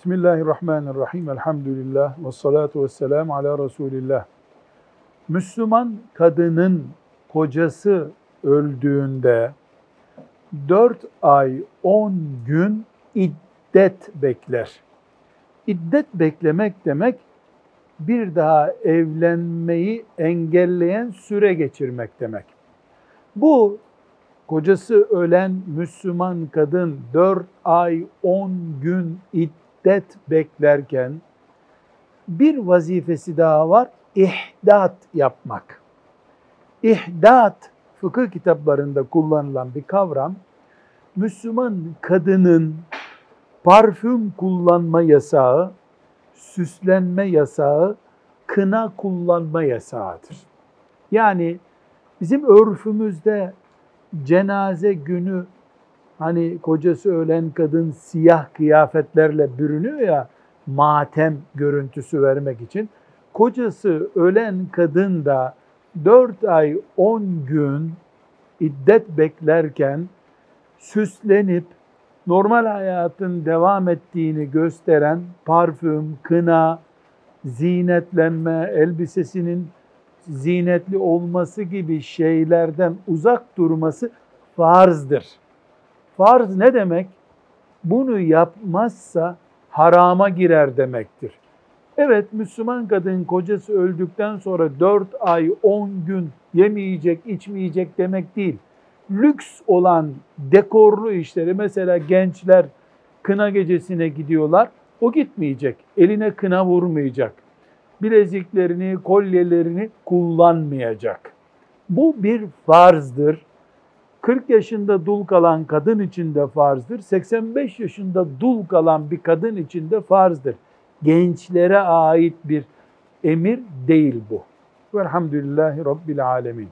Bismillahirrahmanirrahim. Elhamdülillah. Ve salatu ve selamu ala Resulillah. Müslüman kadının kocası öldüğünde 4 ay 10 gün iddet bekler. İddet beklemek demek bir daha evlenmeyi engelleyen süre geçirmek demek. Bu kocası ölen Müslüman kadın 4 ay 10 gün iddet beklerken bir vazifesi daha var. İhdat yapmak. İhdat fıkıh kitaplarında kullanılan bir kavram. Müslüman kadının parfüm kullanma yasağı, süslenme yasağı, kına kullanma yasağıdır. Yani bizim örfümüzde cenaze günü hani kocası ölen kadın siyah kıyafetlerle bürünüyor ya matem görüntüsü vermek için. Kocası ölen kadın da 4 ay 10 gün iddet beklerken süslenip normal hayatın devam ettiğini gösteren parfüm, kına, zinetlenme, elbisesinin zinetli olması gibi şeylerden uzak durması farzdır. Farz ne demek? Bunu yapmazsa harama girer demektir. Evet Müslüman kadın kocası öldükten sonra 4 ay 10 gün yemeyecek, içmeyecek demek değil. Lüks olan dekorlu işleri mesela gençler kına gecesine gidiyorlar. O gitmeyecek. Eline kına vurmayacak. Bileziklerini, kolyelerini kullanmayacak. Bu bir farzdır. 40 yaşında dul kalan kadın için de farzdır. 85 yaşında dul kalan bir kadın için de farzdır. Gençlere ait bir emir değil bu. Velhamdülillahi Rabbil Alemin.